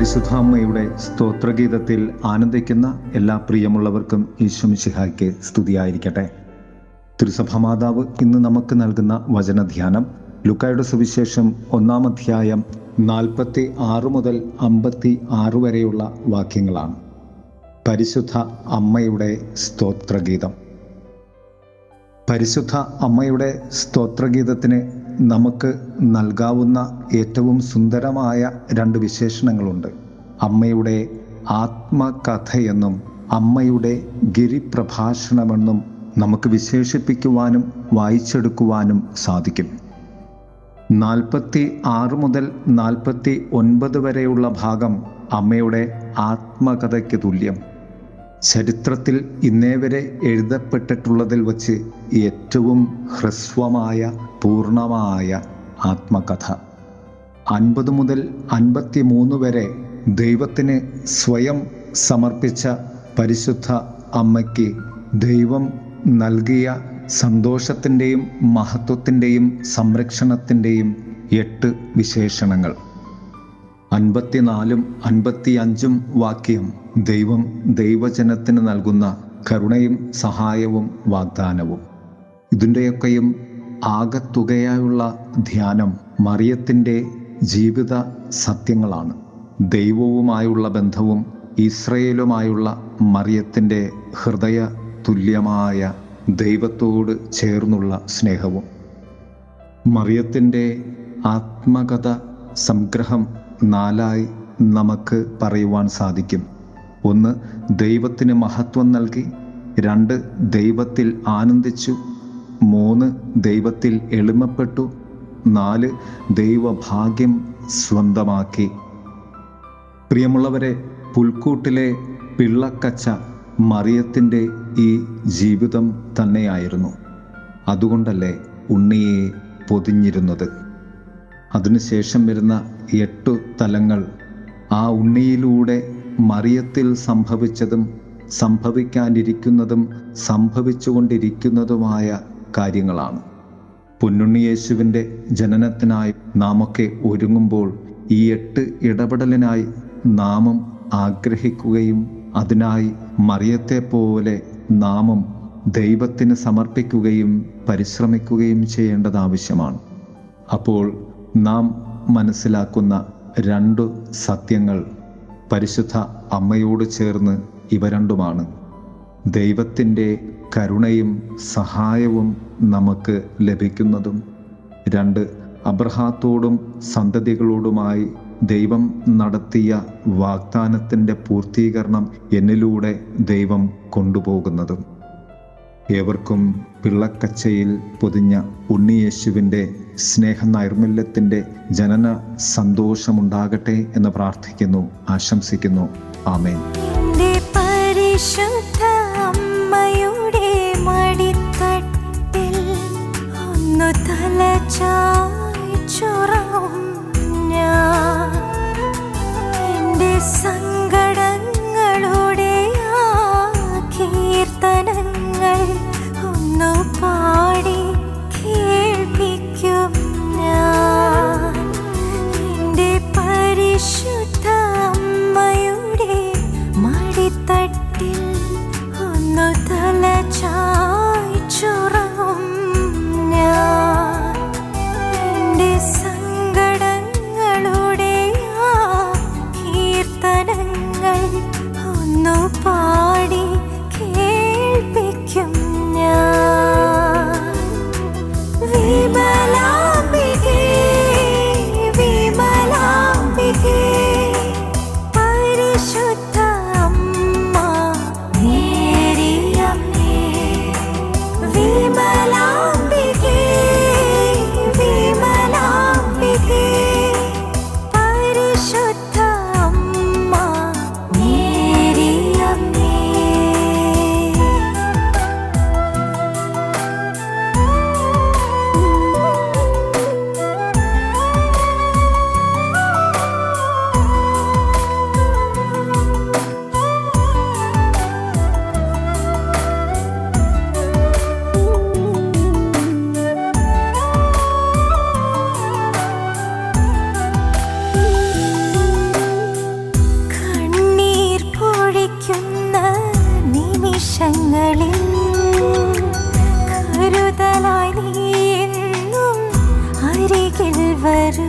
പരിശുദ്ധ അമ്മയുടെ സ്തോത്രഗീതത്തിൽ ആനന്ദിക്കുന്ന എല്ലാ പ്രിയമുള്ളവർക്കും ഈശ്വമിശിഹായ്ക്ക് സ്തുതിയായിരിക്കട്ടെ. തിരുസഭമാതാവ് ഇന്ന് നമുക്ക് നൽകുന്ന വചനധ്യാനം ലുക്കായുടെ സുവിശേഷം ഒന്നാം അധ്യായം നാൽപ്പത്തി ആറ് മുതൽ അമ്പത്തി ആറ് വരെയുള്ള വാക്യങ്ങളാണ്. പരിശുദ്ധ അമ്മയുടെ സ്തോത്രഗീതം. പരിശുദ്ധ അമ്മയുടെ സ്തോത്രഗീതത്തിന് നമുക്ക് നൽകാവുന്ന ഏറ്റവും സുന്ദരമായ രണ്ട് വിശേഷണങ്ങളുണ്ട്. അമ്മയുടെ ആത്മകഥയെന്നും അമ്മയുടെ ഗിരിപ്രഭാഷണമെന്നും നമുക്ക് വിശേഷിപ്പിക്കുവാനും വായിച്ചെടുക്കുവാനും സാധിക്കും. നാൽപ്പത്തി ആറ് മുതൽ നാൽപ്പത്തി ഒൻപത് വരെയുള്ള ഭാഗം അമ്മയുടെ ആത്മകഥയ്ക്ക് തുല്യം. ചരിത്രത്തിൽ ഇന്നേ വരെ എഴുതപ്പെട്ടിട്ടുള്ളതിൽ വച്ച് ഏറ്റവും ഹ്രസ്വമായ പൂർണമായ ആത്മകഥ. അൻപത് മുതൽ അൻപത്തി മൂന്ന് വരെ ദൈവത്തിന് സ്വയം സമർപ്പിച്ച പരിശുദ്ധ അമ്മയ്ക്ക് ദൈവം നൽകിയ സന്തോഷത്തിന്റെയും മഹത്വത്തിന്റെയും സംരക്ഷണത്തിന്റെയും എട്ട് വിശേഷണങ്ങൾ. അൻപത്തിനാലും അൻപത്തി അഞ്ചും വാക്യം ദൈവം ദൈവജനത്തിന് നൽകുന്ന കരുണയും സഹായവും വാഗ്ദാനവും. ഇതിന്റെയൊക്കെയും ആകത്തുകയായുള്ള ധ്യാനം മറിയത്തിന്റെ ജീവിത സത്യങ്ങളാണ്. ദൈവവുമായുള്ള ബന്ധവും ഇസ്രയേലുമായുള്ള മറിയത്തിന്റെ ഹൃദയ തുല്യമായ ദൈവത്തോട് ചേർന്നുള്ള സ്നേഹവും. മറിയത്തിന്റെ ആത്മകഥ സംഗ്രഹം നാലായി നമുക്ക് പറയുവാൻ സാധിക്കും. ഒന്ന് ദൈവത്തിന് മഹത്വം നൽകി. രണ്ട് ദൈവത്തിൽ ആനന്ദിച്ചു. മൂന്ന് ദൈവത്തിൽ എളിമപ്പെട്ടു. നാല് ദൈവഭാഗ്യം സ്വന്തമാക്കി. പ്രിയമുള്ളവരെ പുൽക്കൂട്ടിലെ പിള്ളക്കച്ച മറിയത്തിന്റെ ഈ ജീവിതം തന്നെയായിരുന്നു. അതുകൊണ്ടല്ലേ ഉണ്ണിയെ പൊതിഞ്ഞിരുന്നത്? അതിനുശേഷം വരുന്ന എട്ടു തലങ്ങൾ ആ ഉണ്ണിയിലൂടെ മറിയത്തിൽ സംഭവിച്ചതും സംഭവിക്കാനിരിക്കുന്നതും സംഭവിച്ചുകൊണ്ടിരിക്കുന്നതുമായ കാര്യങ്ങളാണ്. പൊന്നുണ്ണിയേശുവിന്റെ ജനനത്തിനായി നാമൊക്കെ ഒരുങ്ങുമ്പോൾ ഈ എട്ട് ഇടപെടലിനായി നാമം ആഗ്രഹിക്കുകയും അതിനായി മറിയത്തെ പോലെ നാമം ദൈവത്തിന് സമർപ്പിക്കുകയും പരിശ്രമിക്കുകയും ചെയ്യേണ്ടത് ആവശ്യമാണ്. അപ്പോൾ നാം മനസ്സിലാക്കുന്ന രണ്ടു സത്യങ്ങൾ പരിശുദ്ധ അമ്മയോട് ചേർന്ന് ഇവ രണ്ടുമാണ്. ദൈവത്തിന്റെ കരുണയും സഹായവും നമുക്ക് ലഭിക്കുന്നതും രണ്ട് അബ്രഹാത്തോടും സന്തതികളോടുമായി ദൈവം നടത്തിയ വാഗ്ദാനത്തിന്റെ പൂർത്തീകരണം എന്നിലൂടെ ദൈവം കൊണ്ടുപോകുന്നതും. ഏവർക്കും പിള്ളക്കച്ചയിൽ പൊതിഞ്ഞ ഉണ്ണിയേശുവിന്റെ സ്നേഹനൈർമല്യത്തിന്റെ ജനന സന്തോഷമുണ്ടാകട്ടെ എന്ന് പ്രാർത്ഥിക്കുന്നു ആശംസിക്കുന്നു. ആമേൻ. പരിശുദ്ധ ഞാൻ. നിമിഷങ്ങളിൽ കരുതലായി നീന്നും അരികിൽ വരൂ.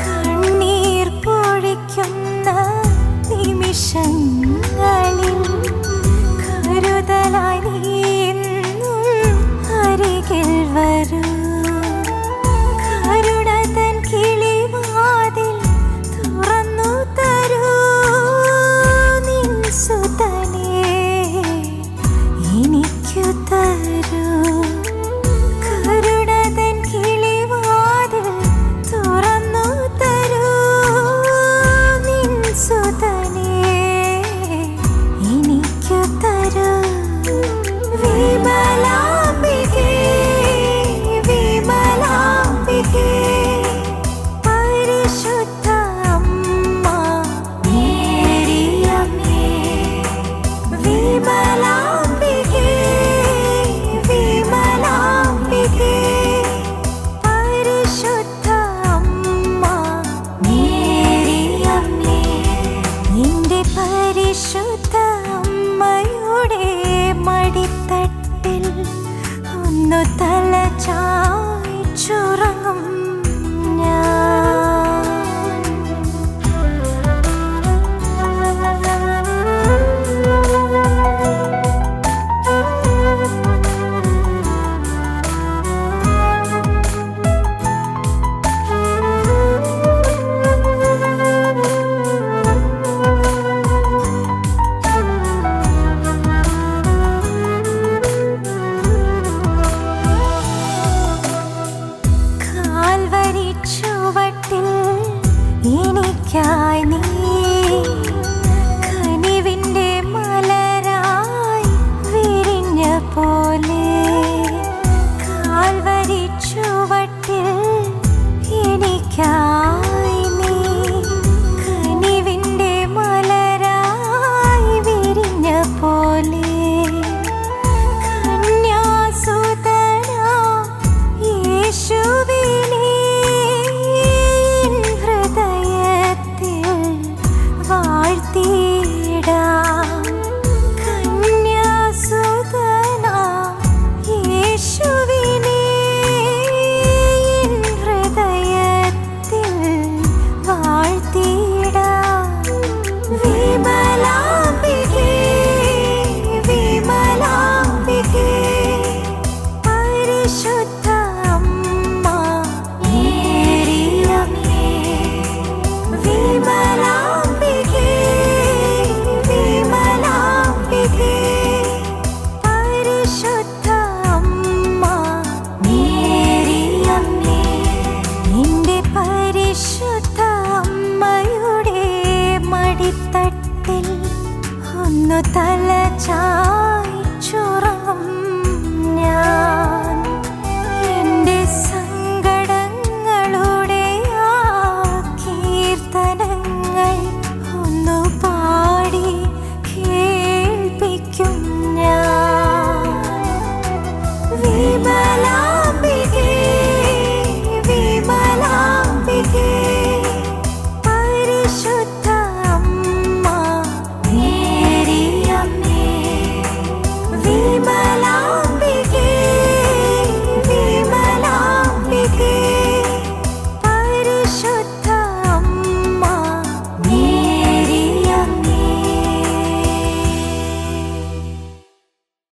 കണ്ണീർ പൊഴിക്കുന്ന നിമിഷങ്ങളിൽ കരുതലായി നീന്നും അരികിൽ വരൂ.